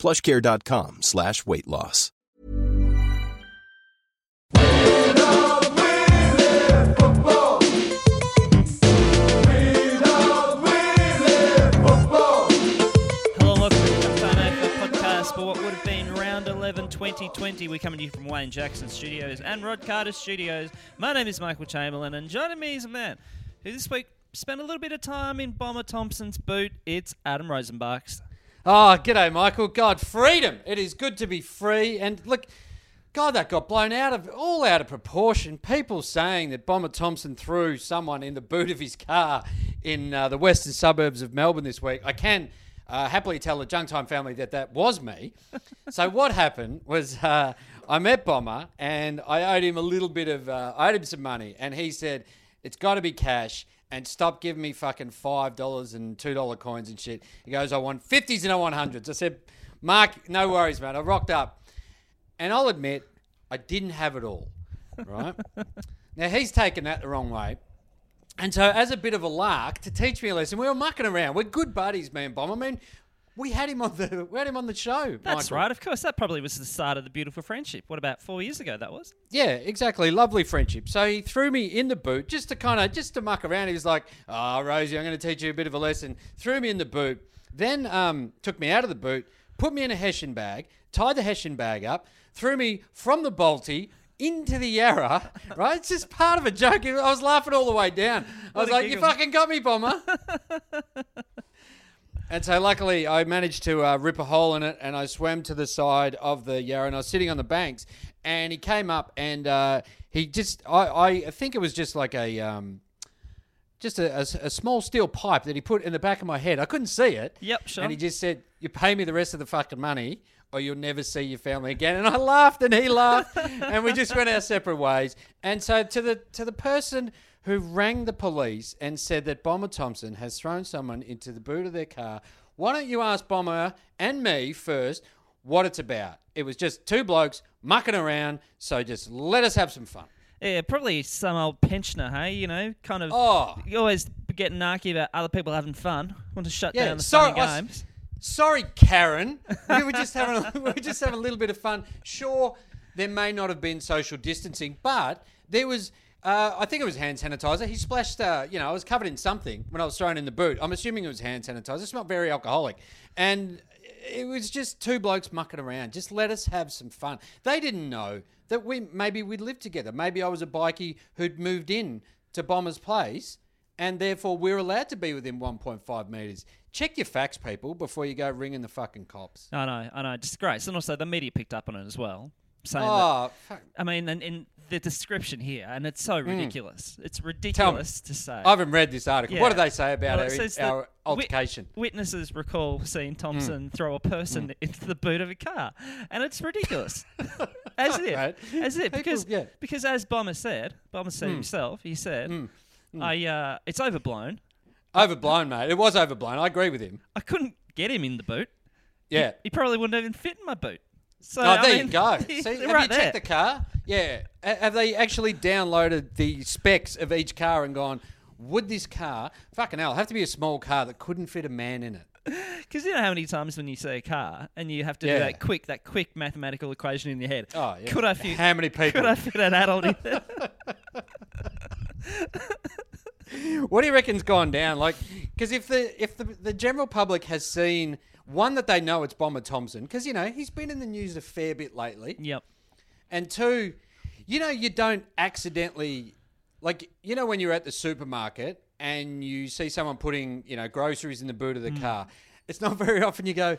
plushcare.com slash weight loss. Hello welcome to the Fan AFL podcast for what would have been round 11 2020. We're coming to you from Wayne Jackson Studios and Rod Carter Studios. My name is Michael Chamberlin, and joining me is a man who this week spent a little bit of time in Bomber Thompson's boot. It's Adam Rozenbachs. Oh, g'day, Michael. God, freedom. It is good to be free. And look, God, that got blown out of all out of proportion. People saying that Bomber Thompson threw someone in the boot of his car in uh, the western suburbs of Melbourne this week. I can uh, happily tell the junk time family that that was me. so what happened was uh, I met Bomber and I owed him a little bit of uh, I owed him some money, and he said it's got to be cash. And stop giving me fucking five dollars and two dollar coins and shit. He goes, I want fifties and I want hundreds. I said, Mark, no worries, man. I rocked up. And I'll admit, I didn't have it all, right? now, he's taken that the wrong way. And so, as a bit of a lark, to teach me a lesson, we were mucking around. We're good buddies, man, Bomb. I mean, we had him on the we had him on the show. That's Michael. right, of course. That probably was the start of the beautiful friendship. What about four years ago? That was. Yeah, exactly. Lovely friendship. So he threw me in the boot just to kind of just to muck around. He was like, "Oh, Rosie, I'm going to teach you a bit of a lesson." Threw me in the boot, then um, took me out of the boot, put me in a hessian bag, tied the hessian bag up, threw me from the Bolte into the Yarra. Right? It's just part of a joke. I was laughing all the way down. I was like, "You fucking got me, bomber." And so, luckily, I managed to uh, rip a hole in it, and I swam to the side of the Yarra, and I was sitting on the banks, and he came up, and uh, he just, I, I think it was just like a, um, just a, a a small steel pipe that he put in the back of my head. I couldn't see it. Yep, sure. And he just said, "You pay me the rest of the fucking money." Or you'll never see your family again. And I laughed, and he laughed, and we just went our separate ways. And so, to the to the person who rang the police and said that Bomber Thompson has thrown someone into the boot of their car. Why don't you ask Bomber and me first what it's about? It was just two blokes mucking around, so just let us have some fun. Yeah, probably some old pensioner, hey? You know, kind of. Oh. You always getting narky about other people having fun. Want to shut Yeah, down the sorry, fun I games. Sorry, Karen. We were just having a, we were just having a little bit of fun. Sure, there may not have been social distancing, but there was. Uh, I think it was hand sanitizer. He splashed. Uh, you know, I was covered in something when I was thrown in the boot. I'm assuming it was hand sanitizer. It's not very alcoholic, and it was just two blokes mucking around. Just let us have some fun. They didn't know that we maybe we'd lived together. Maybe I was a bikie who'd moved in to Bomber's place and therefore we're allowed to be within 1.5 meters. Check your facts, people, before you go ringing the fucking cops. I know, I know. Disgrace. And also, the media picked up on it as well. Saying that, Oh, fuck. I mean, and, in the description here, and it's so hmm. ridiculous. It's ridiculous to say. I haven't read this article. What do they say about Well, it our, that our wit- altercation? witnesses recall seeing hmm. Thompson throw a person hmm. into the boot of a car, and it's ridiculous. as if, Right. as if, People- because yeah. because as Bomber said, Bomber said himself, he said, "I uh, it's overblown. Overblown, mate. It was overblown. I agree with him. I couldn't get him in the boot. Yeah. He probably wouldn't even fit in my boot." So Oh, I there mean, you go. See, have right you there. checked the car? Yeah. Have they actually downloaded the specs of each car and gone, would this car, fucking hell, have to be a small car that couldn't fit a man in it? Because you know how many times when you say a car and you have to Yeah. do that quick, that quick mathematical equation in your head. Oh, yeah. Could I fit? How many people? Could I fit an adult in there? What do you reckon's gone down? Like, because if the if the, the general public has seen one that they know it's Bomber Thompson, because you know he's been in the news a fair bit lately, yep. and two, you know you don't accidentally, like you know when you're at the supermarket and you see someone putting you know groceries in the boot of the mm. car, it's not very often you go.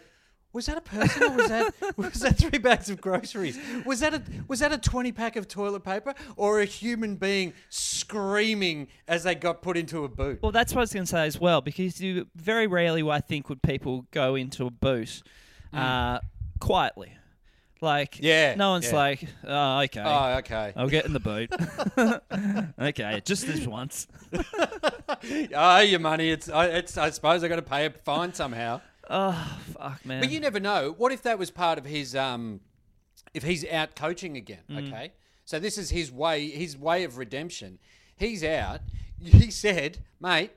Was that a person or was that was that three bags of groceries? Was that a was that a twenty pack of toilet paper or a human being screaming as they got put into a boot? Well, that's what I was going to say as well, because you very rarely, I think, would people go into a boot Mm. uh, quietly. Like, Yeah, no one's yeah. like, oh, okay. Oh, okay. I'll get in the boot. okay, just this once. Oh, your money. It's, I, it's. I suppose I got to pay a fine somehow. Oh, fuck, man. But you never know. What if that was part of his? Um, if he's out coaching again, Mm. okay. So this is his way. His way of redemption. He's out. He said, "Mate,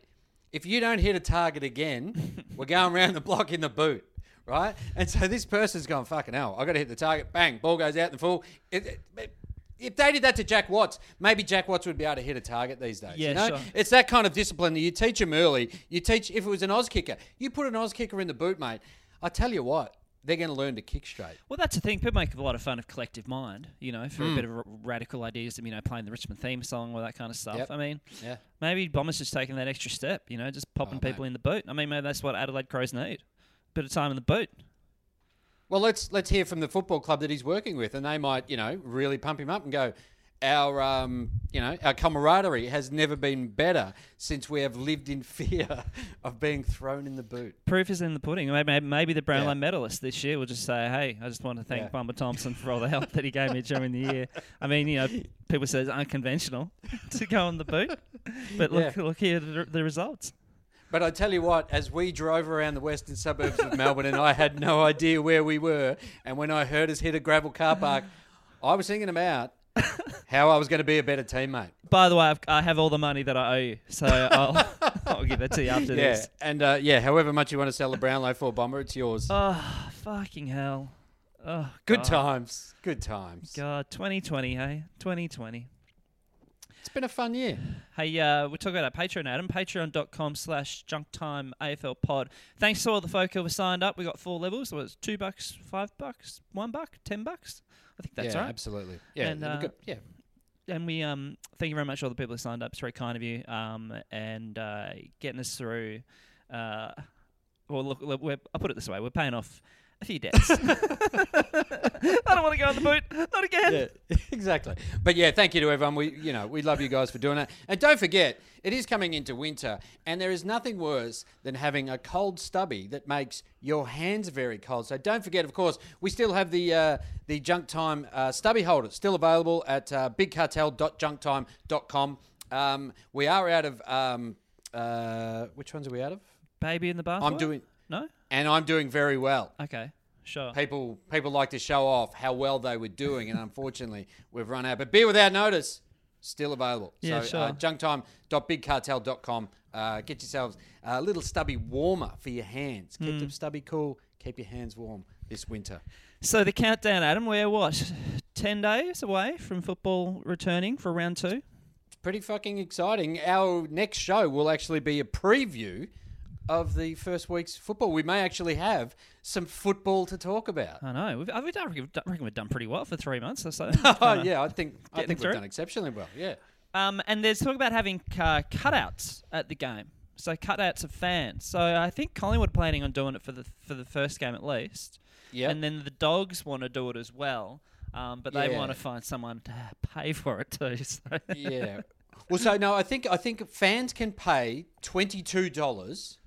if you don't hit a target again, we're going around the block in the boot." Right, and so this person's gone fucking hell. I got to hit the target. Bang, ball goes out in the full. It- it- if they did that to Jack Watts, maybe Jack Watts would be able to hit a target these days. Yeah, you know? sure. It's that kind of discipline that you teach them early. You teach if it was an Oz kicker, you put an Oz kicker in the boot, mate. I tell you what, they're going to learn to kick straight. Well, that's the thing. People make a lot of fun of collective mind, you know, for Hmm. a bit of r- radical ideas, you know, playing the Richmond theme song or that kind of stuff. Yep. I mean, Yeah. maybe Bombers just taking that extra step, you know, just popping Oh, people in the boot. I mean, maybe that's what Adelaide Crows need. A bit of time in the boot. Well, let's let's hear from the football club that he's working with, and they might, you know, really pump him up and go. Our, um, you know, our camaraderie has never been better since we have lived in fear of being thrown in the boot. Proof is in the pudding. Maybe, maybe the Brownlow Yeah. medalist this year will just say, "Hey, I just want to thank Yeah. Bomber Thompson for all the help that he gave me during the year." I mean, you know, people say it's unconventional to go on the boot, but look, Yeah. look here the, the results. But I tell you what, as we drove around the western suburbs of Melbourne, and I had no idea where we were, and when I heard us hit a gravel car park, I was thinking about how I was going to be a better teammate. By the way, I've, I have all the money that I owe you, so I'll, I'll give that to you after Yeah, this. and uh, yeah, however much you want to sell the Brownlow for, Bomber, it's yours. Oh, fucking hell. Oh, Good God. times, good times. God, 2020, hey? 2020. It's been a fun year. Hey, uh, we're talking about our Patreon, Adam. Patreon.com slash junktime AFL pod. Thanks to all the folk who have signed up. We got four levels. So it's two bucks, five bucks, one buck, ten bucks. I think that's yeah, right. absolutely. Yeah, And, uh, yeah. and we um thank you very much to all the people who signed up. It's very kind of you. Um and uh, getting us through. Uh, well, look, look we're, I'll put it this way: we're paying off a few debts. I don't want to go on the boot, not again. Yeah, exactly. But yeah, thank you to everyone. We, you know, we love you guys for doing that. And don't forget, it is coming into winter, and there is nothing worse than having a cold stubby that makes your hands very cold. So don't forget, of course, we still have the uh, the Junk Time uh, stubby holder still available at uh, bigcartel.junktime.com. Um, we are out of um, uh, which ones are we out of? Baby in the bath. I'm doing, no. and I'm doing very well Okay, sure. people people like to show off how well they were doing, and unfortunately, we've run out. But Beer Without Notice, still available. Yeah, so, sure. Uh, junktime.bigcartel.com. Uh, get yourselves a little stubby warmer for your hands. Keep Hmm. them stubby cool. Keep your hands warm this winter. So the countdown, Adam. We're what ten days away from football returning for round two. It's pretty fucking exciting. Our next show will actually be a preview of the first week's football. We may actually have some football to talk about. I know. We've, I reckon, I reckon we've done pretty well for three months or so. Oh yeah, I think I think through? we've done exceptionally well. Yeah. Um, and there's talk about having uh, cutouts at the game. So cutouts of fans. So I think Collingwood are planning on doing it for the for the first game at least. Yeah. And then the dogs want to do it as well. Um, but they Yeah. want to find someone to pay for it too. So. yeah. Well, so no, I think I think fans can pay twenty two dollars,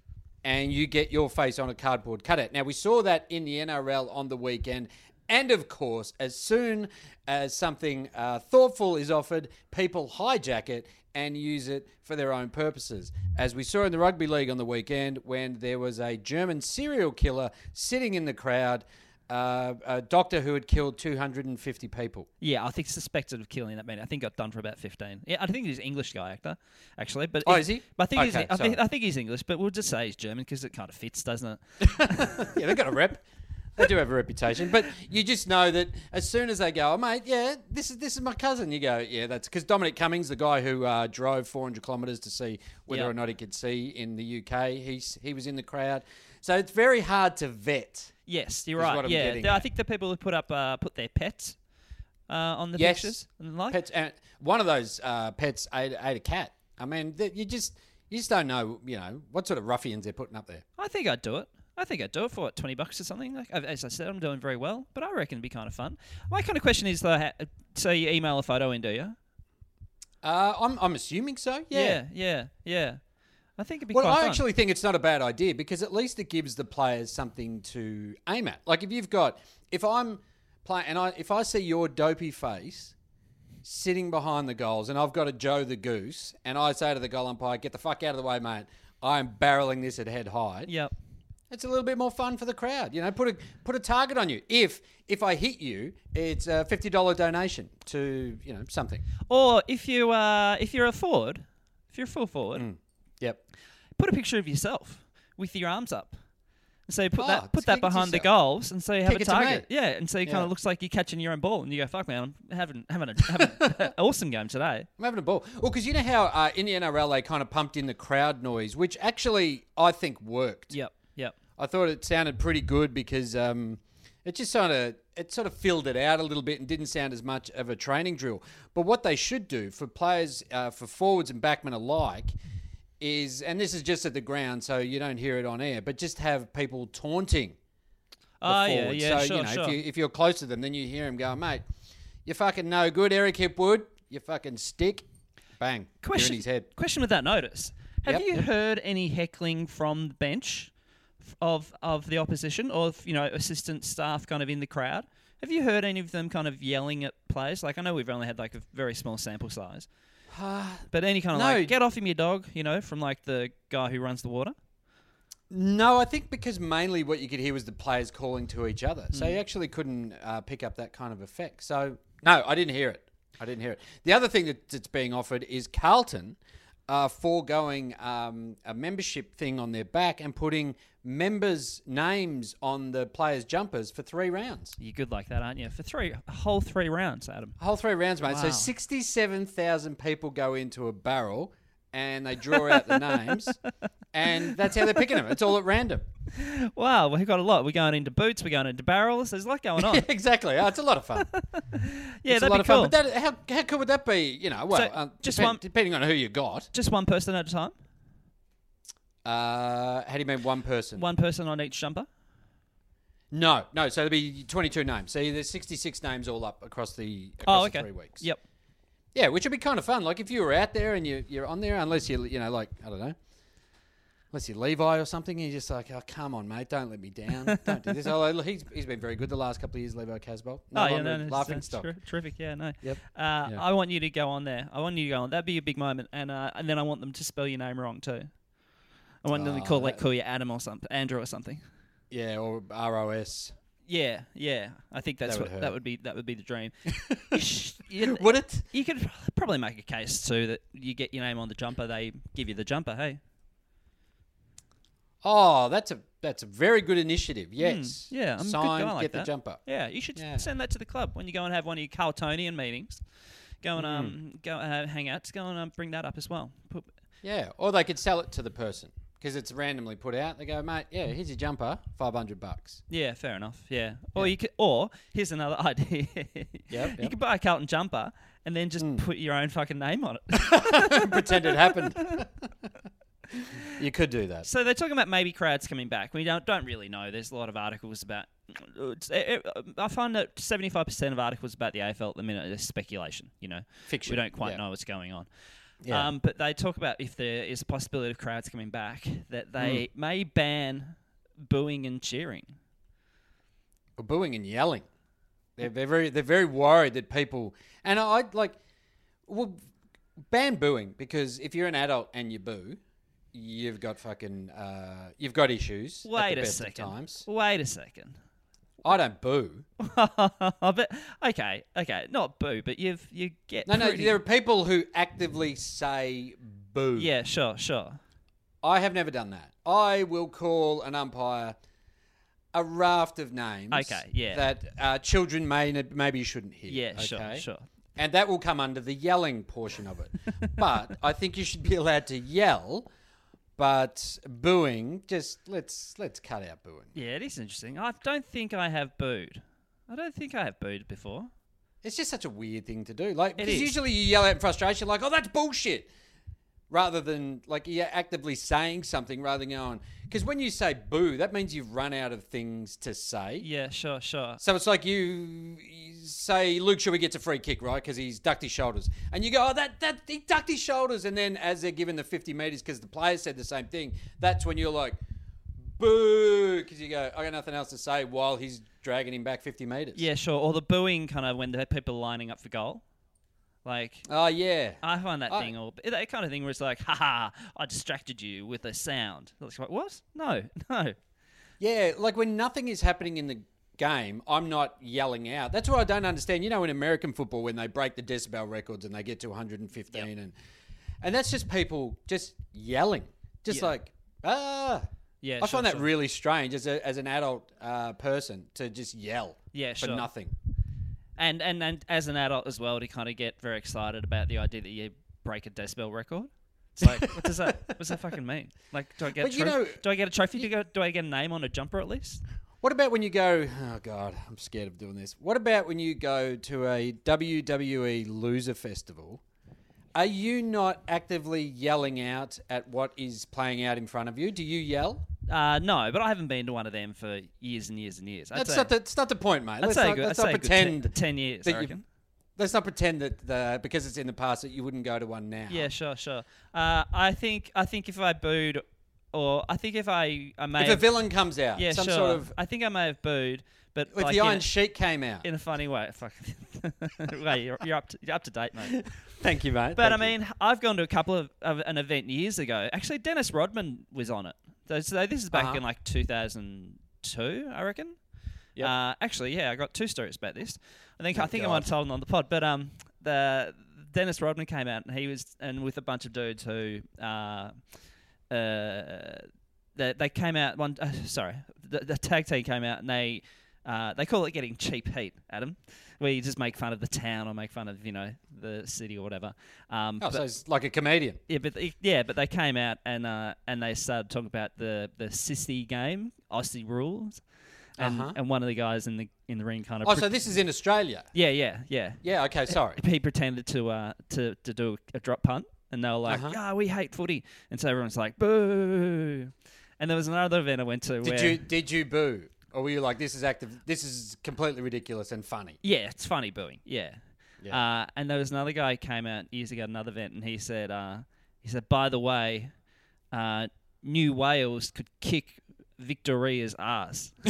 and you get your face on a cardboard cutout. Now we saw that in the NRL on the weekend, and of course, as soon as something uh, thoughtful is offered, people hijack it and use it for their own purposes. As we saw in the rugby league on the weekend, when there was a German serial killer sitting in the crowd. Uh, a doctor who had killed 250 people. Yeah, I think suspected of killing that man. I think got done for about fifteen. Yeah, I think he's an English guy actor, actually. But Oh, is he? I think Okay, he's, I think. I think he's English, but we'll just say he's German because it kind of fits, doesn't it? yeah, they've got a rep. They do have a reputation, but you just know that as soon as they go, oh mate, yeah, this is this is my cousin. You go, yeah, that's because Dominic Cummings, the guy who uh, drove 400 kilometres to see whether Yeah. or not he could see in the UK, he's he was in the crowd. So it's very hard to vet. Yes, you're right. yeah, The- I think the people who put up uh, put their pets uh, on the Yes. pictures and the like. Pets, and one of those uh, pets ate, ate a cat. I mean, th- you just you just don't know, you know, what sort of ruffians they're putting up there. I think I'd do it. I think I'd do it for what twenty bucks or something. Like as I said, I'm doing very well, but I reckon it'd be kind of fun. My kind of question is though, so you email a photo in, do you? Uh, I'm I'm assuming so. yeah, yeah. yeah. I think it'd be Well, I fun. actually think it's not a bad idea because at least it gives the players something to aim at. Like if you've got, if I'm playing and I if I see your dopey face sitting behind the goals, and I've got a Joe the Goose, and I say to the goal umpire, "Get the fuck out of the way, mate! I am barreling this at head height." Yep. It's a little bit more fun for the crowd, you know. Put a put a target on you. If if I hit you, it's a fifty dollar donation to you know something. Or if you uh, if you're a forward, if you're a full forward, Mm. Yep. put a picture of yourself with your arms up. And so put Oh, that put that it behind the goals, and so you have Kick a target. Yeah, and so you kind of looks like you're catching your own ball, and you go, "Fuck man, I'm having having a having an awesome game today." I'm having a ball. Well, because you know how uh, in the NRL they kind of pumped in the crowd noise, which actually I think worked. Yep, yep. I thought it sounded pretty good because um, it just sort of it sort of filled it out a little bit and didn't sound as much of a training drill. But what they should do for players, uh, for forwards and backmen alike, is and this is just at the ground, so you don't hear it on air, but just have people taunting Oh yeah, yeah, so sure, you know sure. if you if you're close to them, then you hear them go, mate, you're fucking no good, Eric Hipwood, you fucking stick, bang, question in his head. question with that notice. Have Yep, you heard any heckling from the bench of of the opposition or you know assistant staff kind of in the crowd? Have you heard any of them kind of yelling at players? Like I know we've only had like a very small sample size, but any kind of No. like get off him, your dog, you know, from like the guy who runs the water. No, I think because mainly what you could hear was the players calling to each other. So Hmm. you actually couldn't uh, pick up that kind of effect. So, no, I didn't hear it. I didn't hear it. The other thing that, that's being offered is Carlton uh, foregoing um, a membership thing on their back and putting members' names on the players' jumpers for three rounds. You're good like that, aren't you? For three a whole three rounds, Adam. A whole three rounds, mate. So 67,000 people go into a barrel and they draw out the names. And that's how they're picking them. It's all at random. Wow, we've got a lot. We're going into boots. We're going into barrels. There's a lot going on. exactly. Oh, it's a lot of fun. yeah, it's that'd a lot be of cool. fun. But that, how, how cool would that be? You know, well, So, um, just one- depending on who you got. Just one person at a time. Uh, how do you mean one person? One person on each jumper. No, no. So there'll be 22 names. So there's 66 names all up across the Oh, across the three weeks. Yep. Yeah, which would be kind of fun. Like if you were out there and you you're on there, unless you you know like I don't know. Unless you're Levi or something, and you're just like, oh, come on, mate, don't let me down. Don't do this. Although he's, he's been very good the last couple of years, Levi Casboult. No oh, yeah, no, no, laughing stock. ter- terrific. Yeah, no. Yep. Uh, Yeah. I want you to go on there. I want you to go on. That'd be a big moment, and uh, and then I want them to spell your name wrong too. I want them to Oh, call like call you Adam or something, Andrew or something. Yeah, or ROS. Yeah, yeah. I think that's That what would that would be. That would be the dream. You sh- you, Would it? you could probably make a case too that you get your name on the jumper, they give you the jumper. Hey, Oh, that's a that's a very good initiative. Yes. Hmm, yeah, I'm a good Sign, guy like get that. the jumper. Yeah, you should Yeah. send that to the club when you go and have one of your Carltonian meetings. Go and Hmm. um go uh, hang out. Go and um, bring that up as well. Put, Yeah, or they could sell it to the person because it's randomly put out. They go, mate, yeah, here's your jumper, five hundred bucks. yeah, fair enough. Yeah. Or you could. Or here's another idea. Yep, You could buy a Carlton jumper and then just hmm. put your own fucking name on it. Pretend it happened. you could do that. so they're talking about maybe crowds coming back. We don't don't really know. There's a lot of articles about. It's, it, it- I find that 75% of articles about the AFL at the minute is speculation. You know, Fiction. we don't quite yeah. know what's going on. Yeah. Um, but they talk about if there is a possibility of crowds coming back, that they Hmm. may ban booing and cheering. Or booing and yelling. They're, they're very they're very worried that people and I like well ban booing because if you're an adult and you boo, you've got fucking uh, you've got issues. Wait a second. Wait a second. I don't boo. but okay, okay, not boo, but you've you get No, no. There are people who actively say boo. yeah, sure, sure. I have never done that. I will call an umpire a raft of names. Okay, yeah. That uh, children may maybe shouldn't hear. Yeah, sure, sure. And that will come under the yelling portion of it. but I think you should be allowed to yell, but booing, just let's let's cut out booing. Yeah, it is interesting. I don't think I have booed. I don't think I have booed before. It's just such a weird thing to do. Like because usually you yell out in frustration, like, "Oh, that's bullshit," rather than like you're actively saying something rather than going. Because when you say boo, that means you've run out of things to say. Yeah, sure, sure. So it's like you you say Luke Shuey gets a free kick, right? Because he's ducked his shoulders, and you go, "Oh, that that he ducked his shoulders," and then as they're given the fifty meters, because the players said the same thing, that's when you're like, boo, because you go, I got nothing else to say while he's dragging him back 50 metres. Yeah, sure. Or the booing kind of when the people are lining up for goal. Like, Oh, yeah. I find that I- thing, or that kind of thing where it's like, haha, I distracted you with a sound. It's like, what? No, no. Yeah, like when nothing is happening in the game, I'm not yelling out. That's what I don't understand. You know, in American football, when they break the decibel records and they get to 115, and and that's just people just yelling, just Yeah. like ah. Yeah, I sure, find that sure. really strange as a as an adult uh, person to just yell Yeah, for sure. nothing. And, and and as an adult as well, to kind of get very excited about the idea that you break a decibel record. It's like, what does that? What does that fucking mean? Like, do I get? But a you trophy? know- do I get a trophy? Do, you go, do I get a name on a jumper at least? What about when you go? Oh God, I'm scared of doing this. What about when you go to a WWE loser festival? Are you not actively yelling out at what is playing out in front of you? Do you yell? Uh, no, but I haven't been to one of them for years and years and years. I'd That's say, not the, that's not the point, mate. Let's say, not, good, let's not say a good pretend. ten, 10 years. that I you- let's not pretend that the, because it's in the past that you wouldn't go to one now. Yeah, sure, sure. Uh, I think I think if I booed, or I think if I I may If a villain comes out, yeah, some sure. sort of I think I may have booed, but if like the Iron a, Sheik came out. in a funny way. Fuck. Wait, you're, you're up to you're up to date, mate. Thank you, mate. But Thank I you. mean, I've gone to a couple of, of an event years ago. Actually, Dennis Rodman was on it. So, this is back Uh-huh. in like 2002, I reckon. Yep. Uh, actually, yeah, I got two stories about this. I think I think I God. might have told them on the pod. But um, the Dennis Rodman came out and he was and with a bunch of dudes who uh, uh, they, they came out one. Uh, sorry, the, the tag team came out and they uh, they call it getting cheap heat, Adam, where you just make fun of the town or make fun of you know the city or whatever. Um, oh, but- so it's like a comedian. yeah, but they, yeah, but they came out and uh, and they started talking about the the sissy game, Aussie rules, and Uh-huh. and one of the guys in the in the ring kind of Oh, so this is in Australia. yeah yeah yeah Yeah. Okay. Sorry. he pretended to uh to to do a drop punt and they were like Uh-huh. yeah we hate footy and so everyone's like boo and there was another event I went to Did you did you boo, or were you like, this is active? This is completely ridiculous and funny. yeah it's funny booing yeah. Yeah. Uh, and there was another guy who came out years ago at another event and he said uh, he said by the way uh, New Wales could kick Victoria's ass.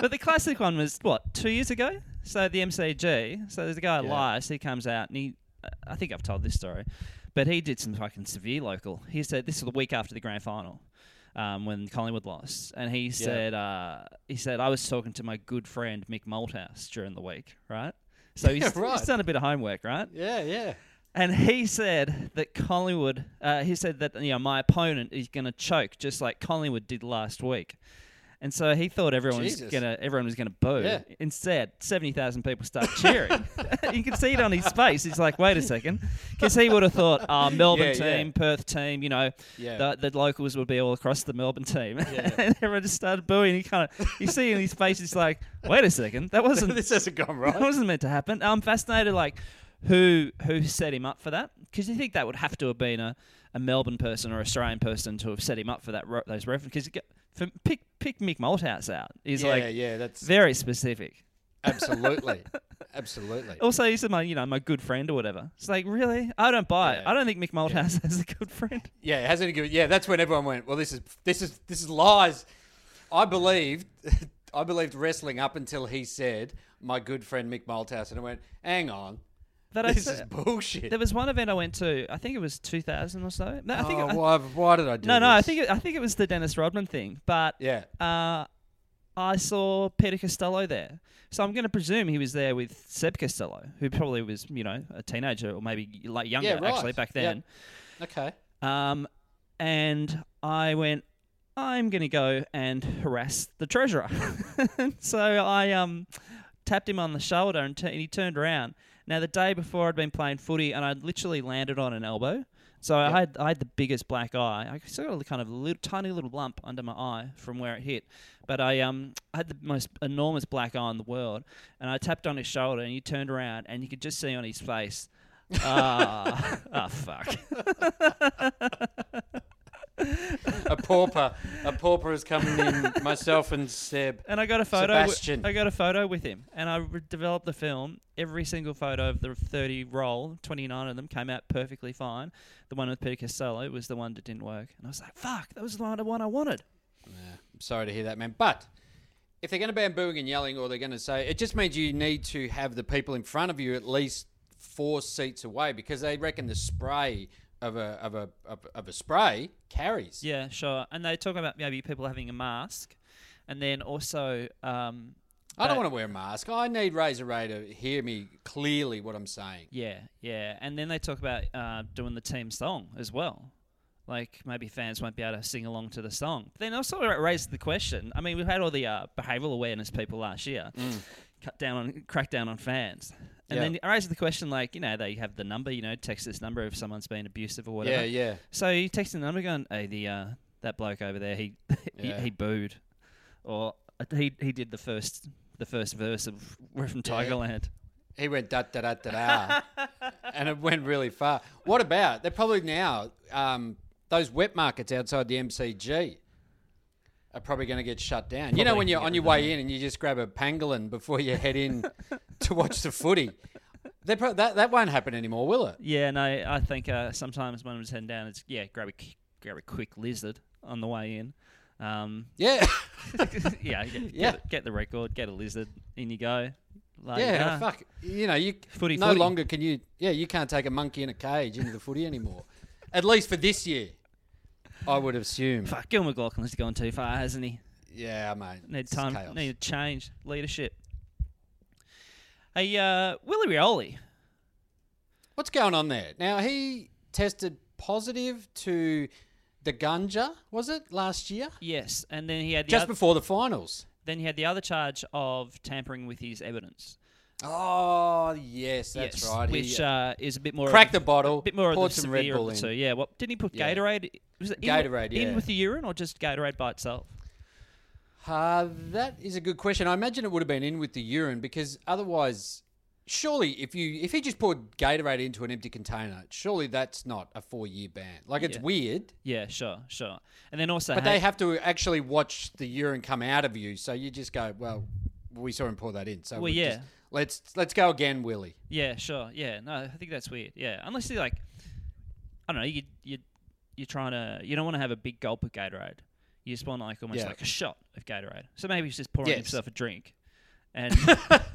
but the classic one was what two years ago. So the MCG. So there's a guy Yeah. Elias. He comes out and he. I think I've told this story, but he did some fucking severe local. He said this was the week after the grand final. Um, when Collingwood lost, and he said, uh, he said, I was talking to my good friend Mick Malthouse during the week, right? So he's, right. he's done a bit of homework, right? Yeah. Yeah. And he said that Collingwood, uh, he said that you know my opponent is going to choke just like Collingwood did last week, and so he thought everyone was gonna everyone was gonna boo. Yeah. Instead, seventy thousand people start cheering. you can see it on his face. He's like, wait a second, because he would have thought, oh, Melbourne Yeah, yeah. team, Perth team, you know, Yeah. the, the locals would be all across the Melbourne team, Yeah. and everyone just started booing. He kind of, you see in his face, he's like, wait a second, that wasn't this hasn't gone right. that wasn't meant to happen. I'm fascinated, like who who set him up for that? Because you think that would have to have been a, a Melbourne person or Australian person to have set him up for that ro- those references. Because pick pick Mick Malthouse out is yeah. like yeah. That's very specific. absolutely, absolutely. Also, he's my you know my good friend or whatever. It's like really, I don't buy it. I don't think Mick Malthouse is a good friend. Yeah, hasn't any good. Yeah, that's when everyone went. Well, this is this is this is lies. I believed, I believed wrestling up until he said my good friend Mick Malthouse, and I went, hang on, I this sa- is bullshit. there was one event I went to. I think it was 2000 or so. No, I think oh, it, why, why did I do no, no. I think it, I think it was the Dennis Rodman thing. But Yeah. uh, I saw Peter Costello there. So I'm going to presume he was there with Seb Costello, who probably was, you know, a teenager or maybe like younger Yeah, right. actually back then. Okay. Um, and I went, I'm going to go and harass the treasurer. so I um, tapped him on the shoulder and, t- and he turned around. Now, the day before, I'd been playing footy and I'd literally landed on an elbow. So I had I had the biggest black eye. I still got a kind of little, tiny little lump under my eye from where it hit. But I um I had the most enormous black eye in the world, and I tapped on his shoulder, and he turned around, and you could just see on his face, ah, ah, fuck. a pauper, a pauper is coming in. Myself and Seb. And I got a photo. Sebastian. I got a photo with him, and I re- developed the film. Every single photo of the 30 roll, 29 of them came out perfectly fine. The one with Peter Costello was the one that didn't work, and I was like, "Fuck, that was the one, I wanted." Yeah, I'm sorry to hear that, man. But if they're going to ban booing and yelling, or they're going to say, it just means you need to have the people in front of you at least four seats away because they reckon the spray of a of a of, of a spray carries. Yeah, sure. And they talk about maybe people having a mask, and then also, um, I don't want to wear a mask. I need Razor Ray to hear me clearly what I'm saying. Yeah, yeah. And then they talk about uh, doing the team song as well. Like maybe fans won't be able to sing along to the song. Then also it raised the question. I mean, we've had all the uh, behavioural awareness people last year cut down on crack down on fans, and Yeah. then it raises the question like you know they have the number, you know, text this number if someone's been abusive or whatever. Yeah, yeah. So you text the number going, hey, the uh, that bloke over there, he he, Yeah. he booed, or uh, he he did the first the first verse of We're from Tigerland. He went da da da da da, and it went really far. What about? They're probably now um, those wet markets outside the MCG are probably going to get shut down. you know when you're on your way in and you just grab a pangolin before you head in to watch the footy. Pro- that that won't happen anymore, will it? Yeah, no, I think uh, sometimes when I'm heading down, it's yeah, grab a grab a quick lizard on the way in. Um, Yeah, yeah, get, Yeah. Get, get the record, get a lizard, in you go. Like, yeah. uh, Fuck, you know you Footy, no footy. longer can you. Yeah, you can't take a monkey in a cage into the footy anymore. At least for this year, I would assume. Fuck, Gill McLachlan's gone too far, hasn't he? Yeah, mate. Need time, chaos. need change, leadership. Hey, uh, Willie Rioli. What's going on there? Now he tested positive to the ganja, was it last year? Yes, and then he had the Just oth- before the finals. then he had the other charge of tampering with his evidence. Oh yes, that's yes, right. He, Which uh, is a bit more crack the bottle, a bit more of poured the some Red Bull in. two. Yeah, what didn't he put Yeah. Gatorade? Was it in, Gatorade, in yeah. with the urine or just Gatorade by itself? Uh, that is a good question. I imagine it would have been in with the urine because otherwise, surely if you if he just poured Gatorade into an empty container, surely that's not a four year ban. Like it's Yeah. weird, Yeah, sure, sure. And then also, but had- they have to actually watch the urine come out of you. So you just go, well, we saw him pour that in. So Well, yeah. just- let's let's go again, Willie. Yeah, sure. Yeah, no, I think that's weird. Yeah, unless you like, I don't know, you you you're trying to you don't want to have a big gulp of Gatorade. You just want like almost Yeah. like a shot of Gatorade. So maybe he's just pouring Yes. himself a drink, and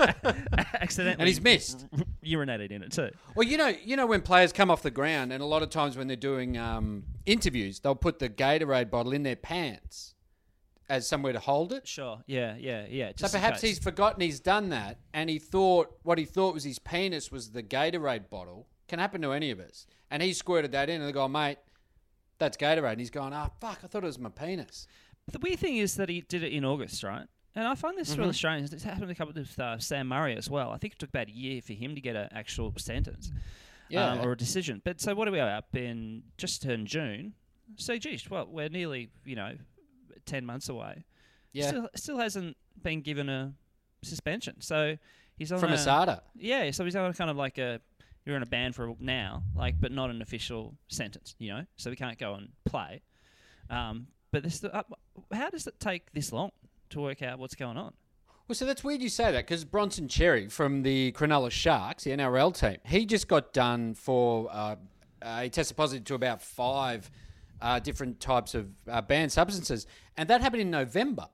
accidentally And he's missed. urinated in it too. Well, you know, you know when players come off the ground, and a lot of times when they're doing um, interviews, they'll put the Gatorade bottle in their pants as somewhere to hold it. Sure. Yeah. Yeah. Yeah. So perhaps he's forgotten he's done that, and he thought what he thought was his penis was the Gatorade bottle. Can happen to any of us. And he squirted that in, and they go, mate, that's Gatorade. And he's going, ah, fuck, I thought it was my penis. The weird thing is that he did it in August, right? And I find this Mm-hmm. really strange. It's happened a couple with uh, Sam Murray as well. I think it took about a year for him to get an actual sentence Yeah. um, or a decision. But so what are we up in? Just turned June. So geez, well, we're nearly you know ten months away. yeah. Still, still hasn't been given a suspension. So he's on From a, Asada. Yeah, so he's on kind of like a you're on a ban for now, like, but not an official sentence, you know. So we can't go and play. Um, but this, uh, how does it take this long to work out what's going on? Well, so that's weird you say that because Bronson Xerri from the Cronulla Sharks, the NRL team, he just got done for, uh, uh, he tested positive to about five uh, different types of uh, banned substances. And that happened in November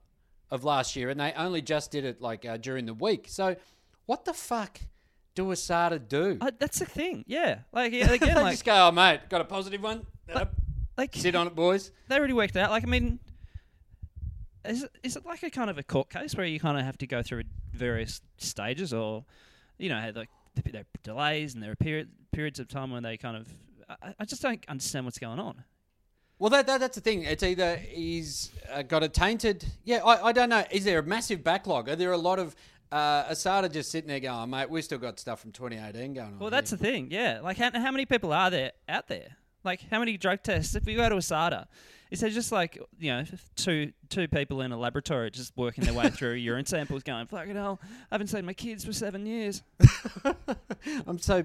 of last year. And they only just did it like uh, during the week. So what the fuck do Asada do? Uh, that's the thing, yeah. Like yeah, again, like just go, oh, mate, got a positive one? Yep. like Sit on it, boys. they already worked out. Like I mean, is it, is it like a kind of a court case where you kind of have to go through various stages, or you know, like there are delays and there are period, periods of time when they kind of. I, I just don't understand what's going on. Well, that, that that's the thing. It's either he's uh, got a tainted. Yeah, I, I don't know. Is there a massive backlog? Are there a lot of uh, Asada just sitting there going, oh, mate, we've still got stuff from 2018 going on? Well, that's here." the thing. Yeah, like how, how many people are there out there? Like how many drug tests? If we go to ASADA, is there just like you know two two people in a laboratory just working their way through urine samples, going fucking hell, I haven't seen my kids for seven years. I'm so.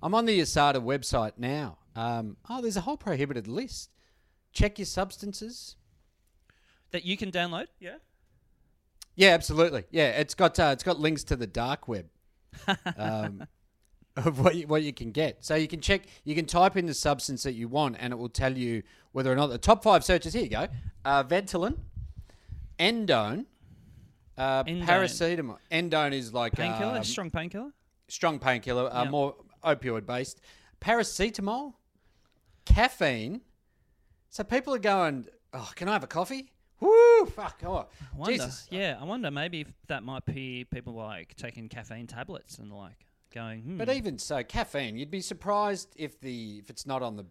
I'm on the Asada website now. Um, oh, there's a whole prohibited list. Check your substances. That you can download. Yeah. Yeah, absolutely. Yeah, it's got uh, it's got links to the dark web um, of what you, what you can get. So you can check, you can type in the substance that you want, and it will tell you whether or not the top five searches. Here you go: uh, Ventolin, Endone, uh, Endone. paracetamol. Endone is like Painkiller. um, strong painkiller. strong painkiller, uh, Yeah. more opioid based. Paracetamol, caffeine. So people are going, oh, can I have a coffee? Woo, fuck, oh, I wonder, Jesus. Yeah, I wonder maybe if that might be people like taking caffeine tablets and like going. Hmm, But even so, caffeine, you'd be surprised if the if it's not on the.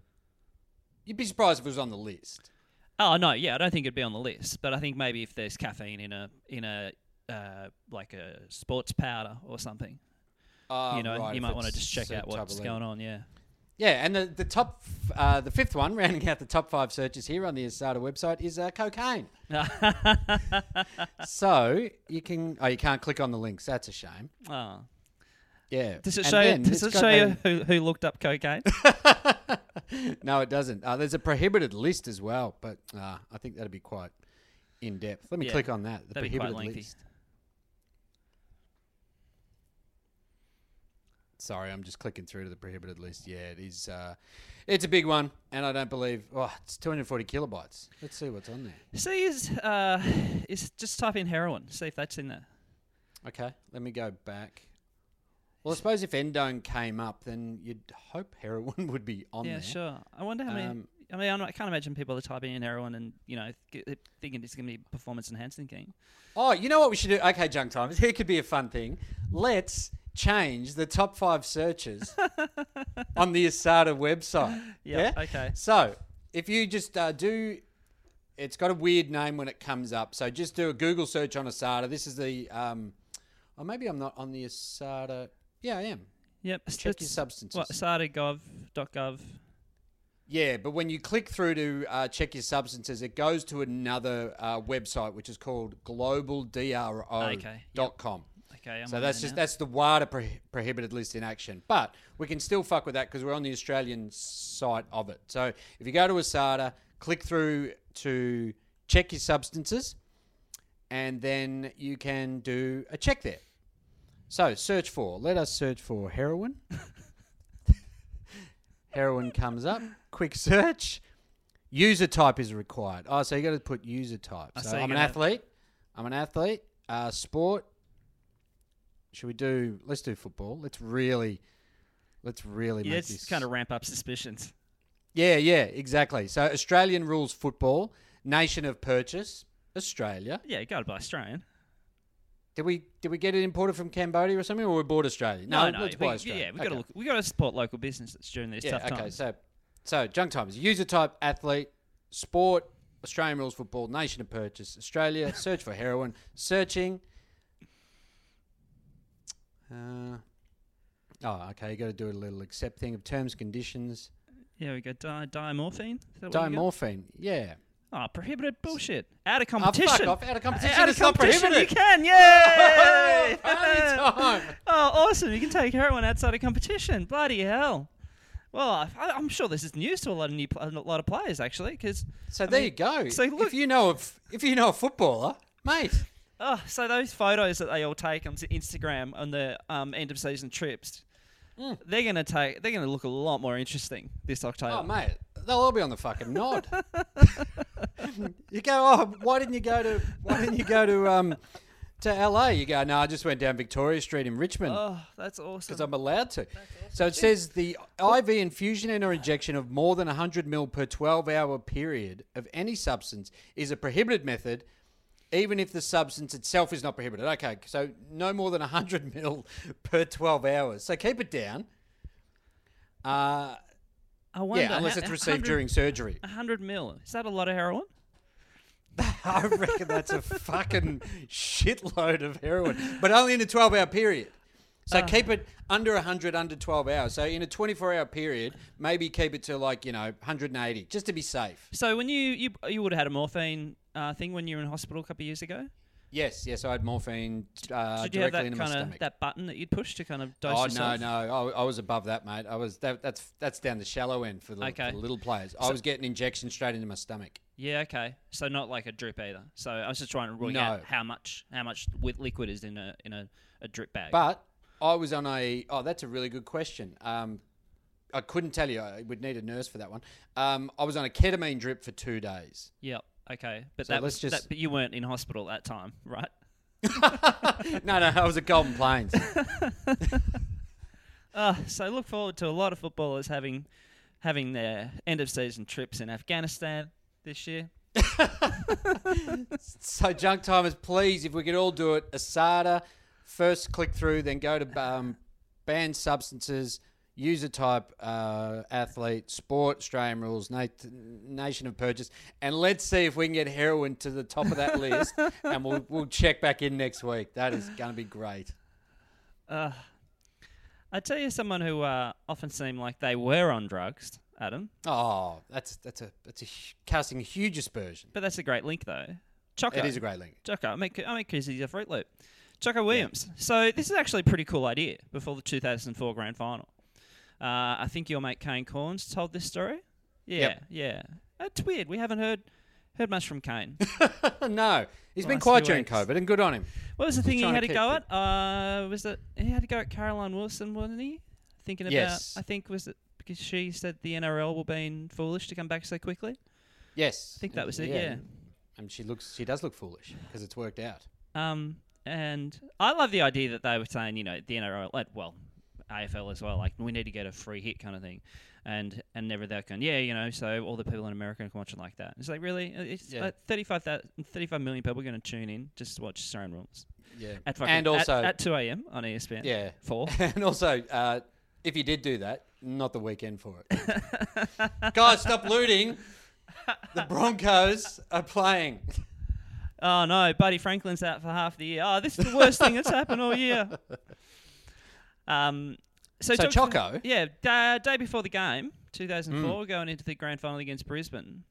You'd be surprised if it was on the list. oh no, yeah, I don't think it'd be on the list. But I think maybe if there's caffeine in a in a uh, like a sports powder or something, Uh, you know, right, you might want to just check out what's going on. Yeah. Yeah, and the the top, uh, the fifth one, rounding out the top five searches here on the Asada website is uh, cocaine. so you can, oh, you can't click on the links. That's a shame. Oh. Yeah. Does it And show? You, does it show you who, who looked up cocaine? no, it doesn't. Uh, there's a prohibited list as well, but uh, I think that'd be quite in depth. Let me Yeah, click on that. The that'd be quite prohibited list. Sorry, I'm just clicking through to the prohibited list. Yeah, it is. Uh, it's a big one, and I don't believe. Oh, it's 240 kilobytes. Let's see what's on there. See, is uh, is just type in heroin. See if that's in there. Okay, let me go back. Well, I suppose if endone came up, then you'd hope heroin would be on yeah, there. Yeah, sure. I wonder how many. Um, I mean, I can't imagine people are typing in heroin and you know thinking it's going to be performance enhancing thing. Oh, you know what we should do? Okay, junk times. Here could be a fun thing. Let's change the top five searches on the Asada website. Yeah, Yeah. okay. So if you just uh, do, it's got a weird name when it comes up. So just do a Google search on Asada. This is the, um, or maybe I'm not on the Asada. Yeah, I am. Yep. Check your substances. What asada.gov.gov. Yeah, but when you click through to uh, check your substances, it goes to another uh, website which is called globaldro.com. Okay, yep. Okay, I'm So that's just now. that's the WADA pro- prohibited list in action. But we can still fuck with that because we're on the Australian side of it. So if you go to Asada, click through to check your substances, and then you can do a check there. So search for. Let us search for heroin. heroin comes up. Quick search. User type is required. Oh, so you got to put user type. So I'm an athlete. I'm an athlete. Uh, sport. Should we do? Let's do football. Let's really, let's really yeah, make it's this kind of ramp up suspicions. Yeah, yeah, exactly. So Australian rules football. Nation of purchase. Australia. Yeah, you got to buy Australian. Did we did we get it imported from Cambodia or something, or we bought Australia? No, no, let's we- buy Australia. yeah, we got to look. We got to support local businesses during these Yeah, tough okay. times. Okay, so, so junk times. User type, athlete, sport, Australian rules football, nation of purchase, Australia. search for heroin. Searching. Uh, oh, okay. You got to do a little accept thing of terms, conditions. yeah, we got di- diamorphine. Is that what? Dimorphine. Yeah. Oh, prohibited bullshit. Out of competition. Oh, fuck off. Out of competition. Out of competition, you can. Yay! Party time. oh, awesome! You can take heroin outside of competition. Bloody hell! Well, I, I'm sure this is news to a lot of new, a lot of players actually, because So there you go. so look- if you know of, if you know a footballer, mate. Oh, so those photos that they all take on Instagram on the um, end of season trips, Mm. they're gonna take, they're gonna look a lot more interesting this October. Oh, mate, they'll all be on the fucking nod. you go, oh, why didn't you go to, why didn't you go to, um, to LA? You go, no, I just went down Victoria Street in Richmond Oh, that's awesome. because I'm allowed to. So it says the IV infusion and or injection of more than 100 mil per 12 hour period of any substance is a prohibited method. Even if the substance itself is not prohibited. Okay, so no more than 100 mil per 12 hours. So keep it down. Uh, I wonder. yeah, unless it's received during surgery. 100 mil. Is that a lot of heroin? I reckon that's a fucking shitload of heroin, but only in a 12 hour period. So Uh. keep it under 100, under 12 hours. So in a 24 hour period, maybe keep it to like, you know, 180, just to be safe. So when you you, you would have had a morphine uh, thing when you were in hospital a couple of years ago. Yes, yes, I had morphine uh, Did you have directly that kind of that button that you'd push to kind of dose Oh yourself? no, no, I, I was above that, mate. I was that, that's that's down the shallow end for the, Okay. for the little players. I was getting injections straight into my stomach. Yeah, okay. So not like a drip either. So I was just trying to work No. out how much how much liquid is in a in a, a drip bag. But I was on a. Oh, that's a really good question. Um, I couldn't tell you. I would need a nurse for that one. Um, I was on a ketamine drip for two days. Yep. Okay. But So that was, that, but you weren't in hospital at that time, right? no, no, I was at Golden Plains. Uh, so look forward to a lot of footballers having having their end of season trips in Afghanistan this year. so, junk timers, please, if we could all do it, Asada, first click through, then go to um, banned substances, user type, uh, athlete, sport, Australian rules, na- nation of purchase, and let's see if we can get heroin to the top of that list, and we'll we'll check back in next week. That is going to be great. Uh, I tell you, someone who uh, often seemed like they were on drugs, Adam. Oh, that's that's a that's a casting a huge aspersion. But that's a great link, though. Choco. It is a great link. Choco. I make I make koozies of Fruit Loop. Choco Williams. So this is actually a pretty cool idea before the 2004 Grand Final. Uh, I think your mate Kane Cornes told this story. Yeah, Yep. yeah. It's weird. We haven't heard heard much from Kane. no, he's been Last quiet during weeks. COVID, and good on him. What was the thing he had to to go at? Uh, was it he had to go at Caroline Wilson, wasn't he? Thinking about. Yes. I think was it because she said the NRL were being foolish to come back so quickly. Yes, I think that was it. Yeah. And she looks, she does look foolish because it's worked out. Um, and I love the idea that they were saying, you know, the NRL, well, AFL as well, like we need to get a free hit kind of thing, and and never that going, yeah, you know, so all the people in America can watch it like that. It's like really, it's Yeah. like 35, 35 million people are going to tune in just to watch Australian rules Yeah, at fucking, and also, at, two a.m. on ESPN. yeah, four. and also, uh, if you did do that, not the weekend for it. Guys, stop looting. The Broncos are playing. Oh no, Buddy Franklin's out for half the year. Oh, this is the worst thing that's happened all year. Um, so, So Choco? yeah, da- day before the game, 2004, Hmm. going into the grand final against Brisbane.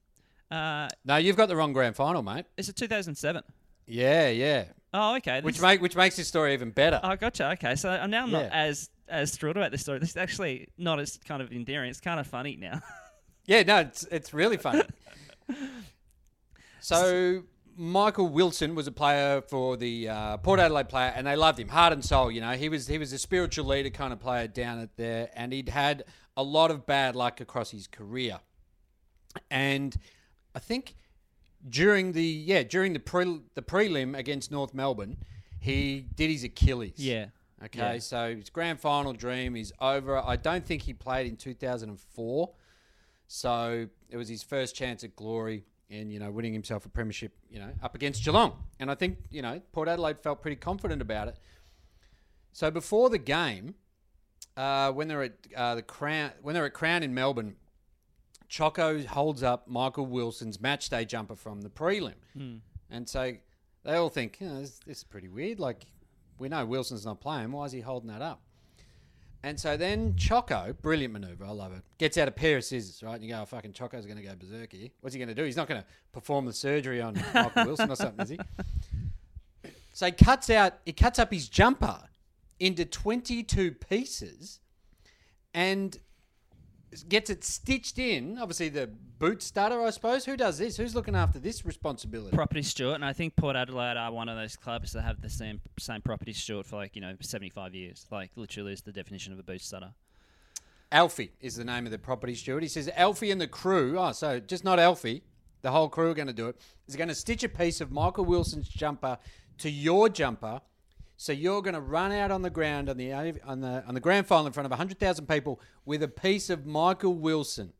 Uh, No, you've got the wrong grand final, mate. is it 2007? Yeah, yeah. Oh, okay. Which make which makes this story even better. Oh, gotcha. Okay, so I'm now I'm not as as thrilled about this story. This is actually not as kind of endearing. It's kind of funny now. Yeah, no, it's it's really funny. so Michael Wilson was a player for the uh, Port Adelaide player, and they loved him, heart and soul. You know, he was he was a spiritual leader kind of player down at there, and he'd had a lot of bad luck across his career. And I think during the yeah during the pre the prelim against North Melbourne, he did his Achilles. yeah. Okay, Yeah. so his grand final dream is over. I don't think he played in 2004, so it was his first chance at glory and you know winning himself a premiership. You know, up against Geelong, and I think you know Port Adelaide felt pretty confident about it. So before the game, uh, when they're at uh, the Crown, when they're at Crown in Melbourne, Choco holds up Michael Wilson's match day jumper from the prelim, and so they all think, you know, this, this is pretty weird. Like we know Wilson's not playing. Why is he holding that up? And so then Choco, brilliant maneuver, I love it. Gets out a pair of scissors, right? And you go, oh, fucking Choco's going to go berserk here. What's he going to do? He's not going to perform the surgery on Michael Wilson or something, is he? So he cuts out, he cuts up his jumper into 22 pieces and gets it stitched in. Obviously, the boot stutter, I suppose. Who does this? Who's looking after this responsibility? Property steward, and I think Port Adelaide are one of those clubs that have the same same property steward for like you know 75 years. Like literally is the definition of a boot stutter. Alfie is the name of the property steward. He says Alfie and the crew, oh, so just not Alfie, the whole crew are going to do it, is going to stitch a piece of Michael Wilson's jumper to your jumper. So you're going to run out on the ground on the on the on the grand final in front of 100,000 people with a piece of Michael Wilson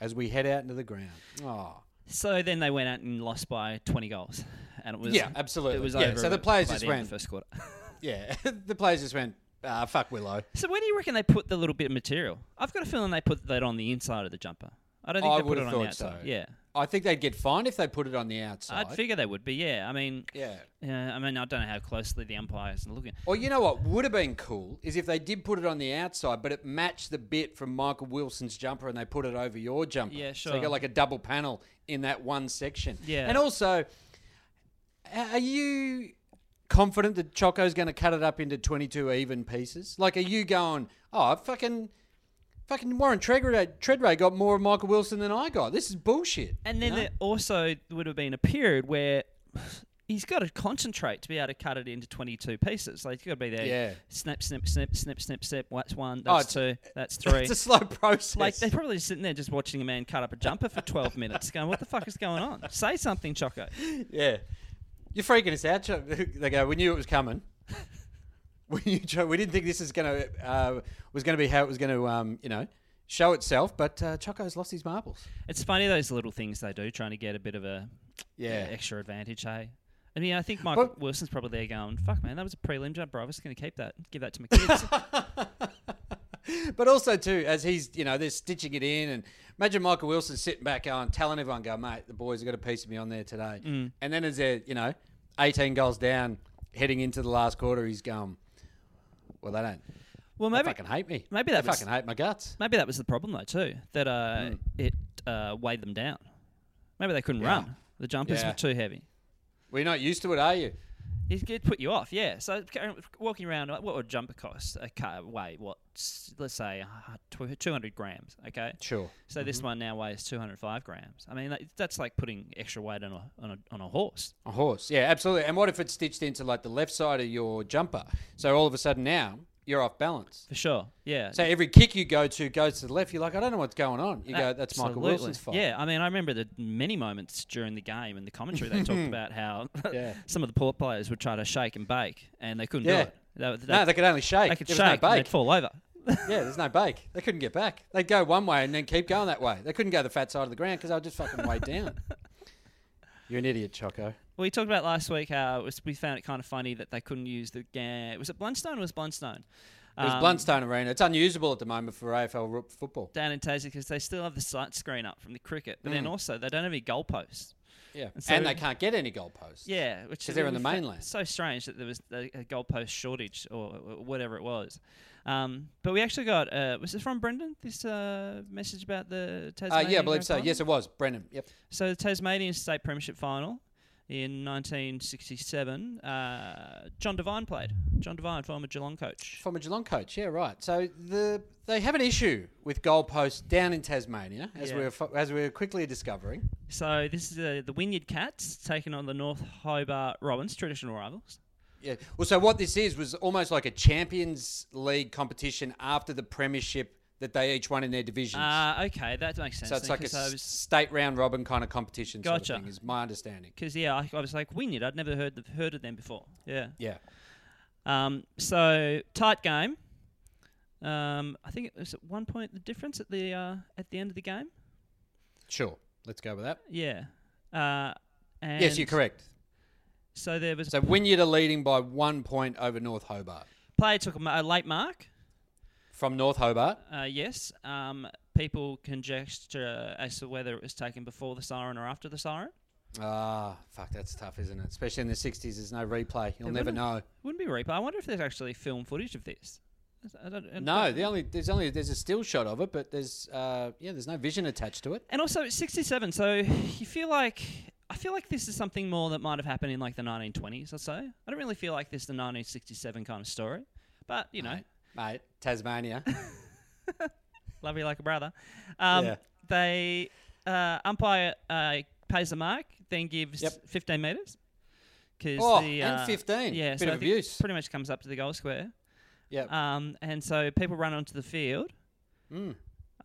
as we head out into the ground. Oh. So then they went out and lost by 20 goals, and it was Yeah, absolutely. It was Yeah, over. so the players just the went- the first quarter. Yeah, the players just went, ah, fuck Willow. so where do you reckon they put the little bit of material? I've got a feeling they put that on the inside of the jumper. I don't think I they put would it have on the thought so. outside. Yeah, I think they'd get fined if they put it on the outside. I'd figure they would be. Yeah, I mean, yeah. yeah, I mean, I don't know how closely the umpires are looking. Or you know what would have been cool is if they did put it on the outside, but it matched the bit from Michael Wilson's jumper, and they put it over your jumper. Yeah, So you sure. got like a double panel in that one section. Yeah. And also, a- are you confident that Choco's going to cut it up into 22 even pieces? Like, are you going, oh, fucking, fucking Warren Tredrea, Tredrea got more of Michael Wilson than I got. This is bullshit. And then you know? there also would have been a period where he's got to concentrate to be able to cut it into 22 pieces. Like, you've got to be there. Yeah. Snip, snip, snip, snip, snip, snip. That's one. Oh, That's two. That's three. it's a slow process. Like they're probably just sitting there just watching a man cut up a jumper for 12 minutes, going, "What the fuck is going on? Say something, Choco." yeah. You're freaking us out. Choco. They go, we knew it was coming. we, didn't think this is going to uh, was going to be how it was going to, um, you know, show itself. But uh, Choco's lost his marbles. It's funny those little things they do, trying to get a bit of a Yeah. extra advantage. Hey, I mean, I think Michael But- Wilson's probably there going, "Fuck, man, that was a prelim jump, bro. I was going to keep that, give that to my kids." But also too, as he's you know they're stitching it in, and imagine Michael Wilson sitting back going, telling everyone, "Go, mate, the boys have got a piece of me on there today." Mm. And then as they're you know, eighteen goals down, heading into the last quarter, he's going, "Well, they don't. well, maybe They fucking hate me. maybe they that was- fucking hate my guts." maybe that was the problem though too, that uh, it uh, weighed them down. Maybe they couldn't Yeah. run. The jumpers Yeah. were too heavy. We're not used to it, are you? It could put you off, yeah. So walking around, what would a jumper cost? A car weigh what? Let's say uh, 200 grams. Okay. Sure. So this one now weighs 205 grams. I mean, that's like putting extra weight on a on a, on a horse. A horse, yeah, absolutely. And what if it's stitched into like the left side of your jumper? So all of a sudden now you're off balance. For sure. Yeah. So every kick you go to goes to the left. You're like, I don't know what's going on. You go, that's Michael Absolutely. Wilson's fault. Yeah, I mean, I remember the many moments during the game and the commentary they talked about how Yeah. some of the poor players would try to shake and bake and they couldn't Yeah. do it. They, they, No, they could only shake. they could there was shake no and bake. they'd fall over. yeah, there's no bake. They couldn't get back. They'd go one way and then keep going that way. They couldn't go the fat side of the ground because they were just fucking weighed down. You're an idiot, Choco. Well, we talked about last week how it was, we found it kind of funny that they couldn't use the game. Was it Blundstone or was Blundstone? It was Um, Blundstone Arena. It's unusable at the moment for AFL football. Down in Tassie because they still have the sight screen up from the cricket, but then Mm. also they don't have any goalposts. Yeah, And so- and they can't get any goalposts. Yeah, which is they're in the mainland. So strange that there was a, a goalpost shortage or, or whatever it was. Um, but we actually got uh, was it from Brendan? This uh, message about the Uh, Tasmanian. yeah, I believe so. Final? Yes, it was Brennan. Yep. So the Tasmanian State Premiership Final in 1967, uh, John Devine played. John Devine, former Geelong coach. Former Geelong coach. Yeah, right. So the they have an issue with goalposts down in Tasmania, as Yeah. we're fo- as we're quickly discovering. So this is uh, the Wynyard Cats taking on the North Hobart Robins, traditional rivals. Yeah. Well, so what this is was almost like a Champions League competition after the Premiership that they each won in their divisions. Uh, okay, that makes sense. so it's then, like a 'cause I s- was- state round robin kind of competition. Sort Gotcha. of thing, is my understanding. Because yeah, I, I was like Wynyard. I'd never heard the, heard of them before. Yeah. Yeah. Um, so tight game. Um, I think it was at one point the difference at the uh, at the end of the game. Sure. Let's go with that. Yeah. Uh, and yes, you're correct. So there was So Wynyard are leading by one point over North Hobart. player took a, a late mark. From North Hobart. Uh, yes. Um, people conjecture as to whether it was taken before the siren or after the siren. Ah, fuck, that's tough, isn't it? Especially in the 60s, there's no replay. You'll It never wouldn't- know. Wouldn't be replay. I wonder if there's actually film footage of this. I don't, I No, don't- the only there's only there's a still shot of it, but there's uh yeah, there's no vision attached to it. And also, it's 67, so you feel like I feel like this is something more that might have happened in like the 1920s or so. I don't really feel like this is the 1967 kind of story, but you know, Mate, mate Tasmania. love you like a brother. Um, Yeah. They uh, umpire uh, pays the mark, then gives Yep. 15 meters. Cause Oh, the, and uh, 15. Yeah, Bit so of abuse. Pretty much comes up to the goal square. yeah. Um, and so people run onto the field, Mm.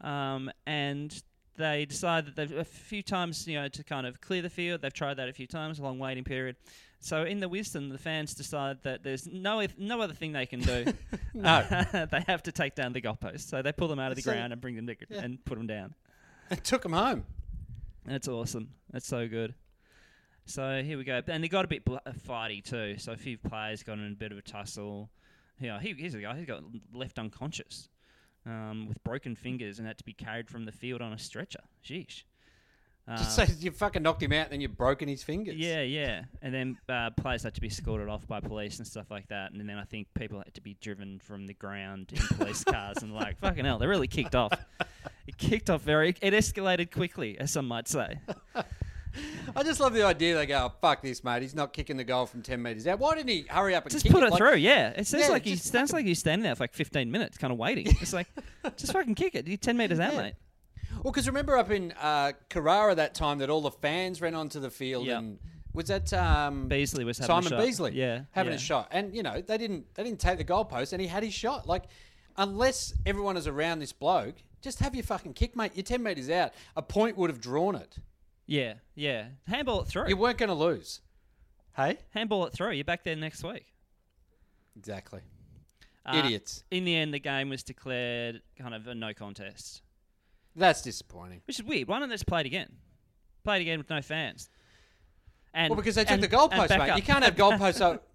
um, and they decide that they've a few times, you know, to kind of clear the field. They've tried that a few times, a long waiting period. So in the wisdom, the fans decide that there's no no other thing they can do. No. they have to take down the goalposts. So they pull them out of the So- ground and bring them to, Yeah. and put them down. It took them home. That's awesome. That's so good. So here we go, and they got a bit bl- uh, fighty too. So a few players got in a bit of a tussle. Yeah, he, here's a guy. He got left unconscious um, with broken fingers and had to be carried from the field on a stretcher. Sheesh. Uh, Just say you fucking knocked him out and then you've broken his fingers. yeah, yeah. And then uh, players had to be escorted off by police and stuff like that. And then I think people had to be driven from the ground in police cars and like fucking hell, they really kicked off. It kicked off very. It escalated quickly, as some might say. I just love the idea. They go, oh, "Fuck this, mate. He's not kicking the goal from ten meters out. Why didn't he hurry up and Just put it Like, through, yeah. It sounds Yeah, like he sounds fucking- like he's standing there for like 15 minutes, kind of waiting. It's like, just fucking kick it. You're 10 meters out, Yeah. mate. Well, because remember up in uh, Carrara that time that all the fans ran onto the field Yep. and was that um, Beasley was having Simon a shot. Beasley, Yeah, having yeah. a shot, and you know they didn't they didn't take the goalpost, and he had his shot. Like, unless everyone is around this bloke, just have your fucking kick, mate. You're ten meters out. A point would have drawn it. Yeah, yeah. Handball it through. You weren't going to lose. Hey, Handball it through. You're back there next week. exactly. Uh, Idiots. In the end, the game was declared kind of a no contest, That's disappointing. which is weird. Why don't they just play it again? Play it again with no fans. And Well, because they took and- the and goalpost, back mate. up- You can't have goalposts up.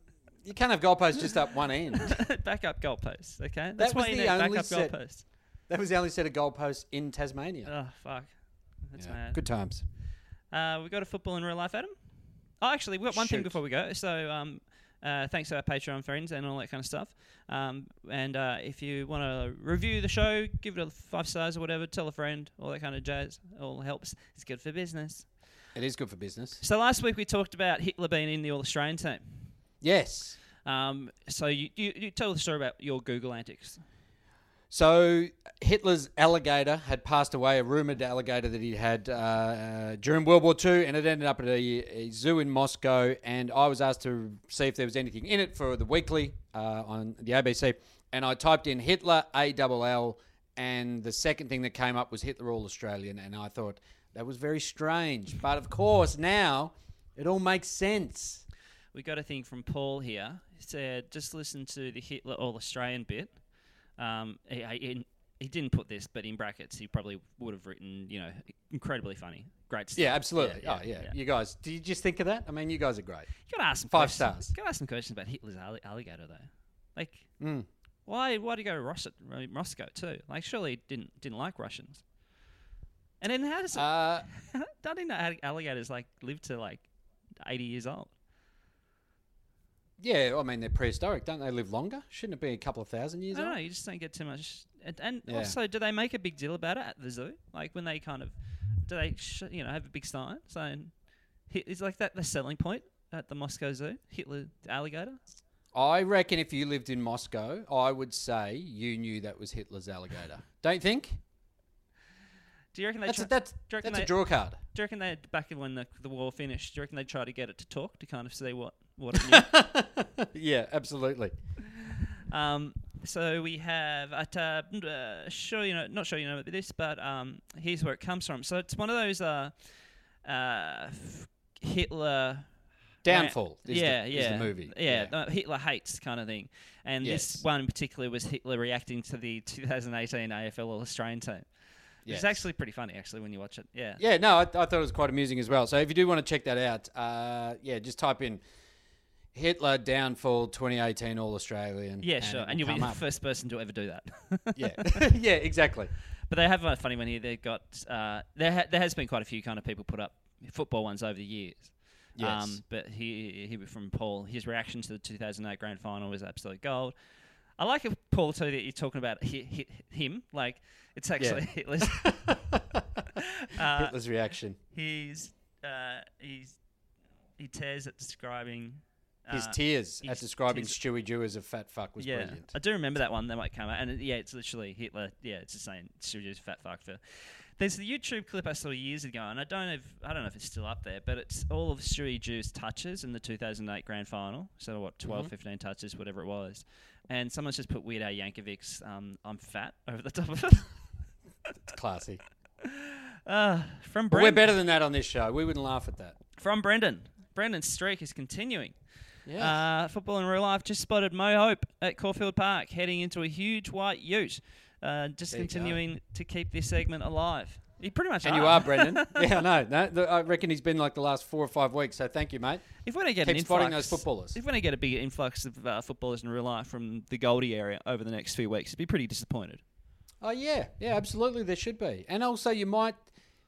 You can't have goalposts just up one end. back up goalposts. Okay, that's was why you the need only back up set- goalposts. That was the only set of goalposts in Tasmania. Oh fuck, that's Yeah. mad. Good times. Uh, we got a football in real life, Adam. Oh, actually, we've got one thing before we go. So, um, uh, thanks to our Patreon friends and all that kind of stuff. Um, and uh, if you want to review the show, give it a five stars or whatever, tell a friend, all that kind of jazz. All helps. It's good for business. It is good for business. So last week we talked about Hitler being in the All Australian team. Yes. Um, so you, you you tell the story about your Google antics. So Hitler's alligator had passed away, a rumored alligator that he had uh, uh, during World War II, and it ended up at a, a zoo in Moscow. And I was asked to see if there was anything in it for the weekly uh, on the ABC, and I typed in Hitler A double L, and the second thing that came up was Hitler All Australian, and I thought that was very strange. But of course, now it all makes sense. We got a thing from Paul here. He said, just listen to the Hitler All Australian bit. Um, he, he, he didn't put this, but in brackets, he probably would have written, you know, incredibly funny. Great stuff. Yeah, absolutely. Yeah, oh, yeah. yeah. You guys, did you just think of that? I mean, you guys are great. You gotta ask some Five questions. stars. You gotta ask some questions about Hitler's alli- alligator, though. Like, Mm. why why did he go to Rus- uh, Moscow too? Like, surely he didn't didn't like Russians. And then how does it? Uh, don't he know how alligators like live to like eighty years old? Yeah, I mean they're prehistoric, don't they? Live longer? Shouldn't it be a couple of thousand years I don't old? know. You just don't get too much. And, and Yeah. also, do they make a big deal about it at the zoo? Like when they kind of do they sh- you know have a big sign saying is like that the selling point at the Moscow Zoo? Hitler the alligator. I reckon if you lived in Moscow, I would say you knew that was Hitler's alligator. Don't you think? Do you reckon they? That's try- a, that's, reckon that's a draw card. Do you reckon they back when the, the war finished? Do you reckon they try to get it to talk to kind of see what what it knew? yeah, absolutely. um, so we have at uh, uh, sure you know not sure you know about this, but um, here's where it comes from. So it's one of those uh, uh, Hitler. Downfall is, yeah, the, yeah, movie. Yeah, uh, Hitler hates kind of thing. And Yes. this one in particular was Hitler reacting to the 2018 AFL All Australian team. Yes. is actually pretty funny, actually, when you watch it. Yeah. Yeah, no, I, I thought it was quite amusing as well. So if you do want to check that out, uh, yeah, just type in Hitler downfall 2018 All Australian. Yeah, sure. And you'll be the up. first person to ever do that. Yeah, yeah, exactly. But they have a funny one here. They've got uh, there. Ha- there has been quite a few kind of people put up football ones over the years. Yes. Um, but he he from Paul. His reaction to the 2008 grand final was absolute gold. I like it, Paul too that you're talking about hi hi him. Like it's actually Hitler's. uh, Hitler's reaction. he's uh, he's he tears at describing. His uh, tears his at describing tears- Stewie Dew as a fat fuck was yeah, brilliant. I do remember that one. That might come out, and it, yeah, it's literally Hitler. Yeah, it's just saying a fat fuck for. There's the YouTube clip I saw years ago, and I don't know if I don't know if it's still up there, but it's all of Stewie Dew's touches in the 2008 grand final. So what, 12, Mm-hmm. 15 touches, whatever it was, and someone's just put Weird Al Yankovic's um, "I'm fat" over the top of it. It's classy. uh, from But we're better than that on this show. We wouldn't laugh at that. From Brendan. Brendan's streak is continuing. Yeah. Uh, football in real life just spotted Mo Hope at Caulfield Park heading into a huge white ute. Uh, just There continuing to keep this segment alive. You pretty much and are. you are, Brendan. yeah, I know. No, th- I reckon he's been like the last four or five weeks. So thank you, mate. If we're going to get Keep an spotting influx, those footballers. if we're going to get a big influx of uh, footballers in real life from the Goldie area over the next few weeks, I'd be pretty disappointed. Oh yeah, yeah, absolutely. There should be, and also you might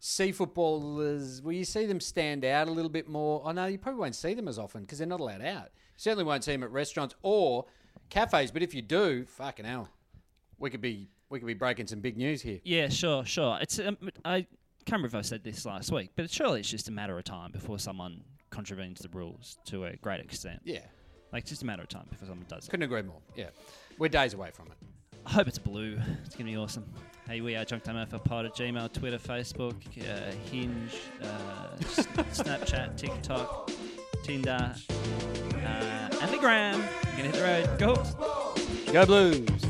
see footballers. Will you see them stand out a little bit more? I know you probably won't see them as often because they're not allowed out. You certainly won't see them at restaurants or cafes. But if you do, fucking hell, we could be we could be breaking some big news here. Yeah, sure, sure. It's um, I can't remember if I said this last week, but surely it's just a matter of time before someone contravenes the rules to a great extent. Yeah. Like, it's just a matter of time before someone does it. Couldn't agree more. Yeah. We're days away from it. I hope it's blue. It's going to be awesome. Hey, we are Junk Time Alpha Pod at Gmail, Twitter, Facebook, uh, Hinge, uh, Snapchat, TikTok, Tinder, uh, and the gram. You're going to hit the road. Go Go Blues.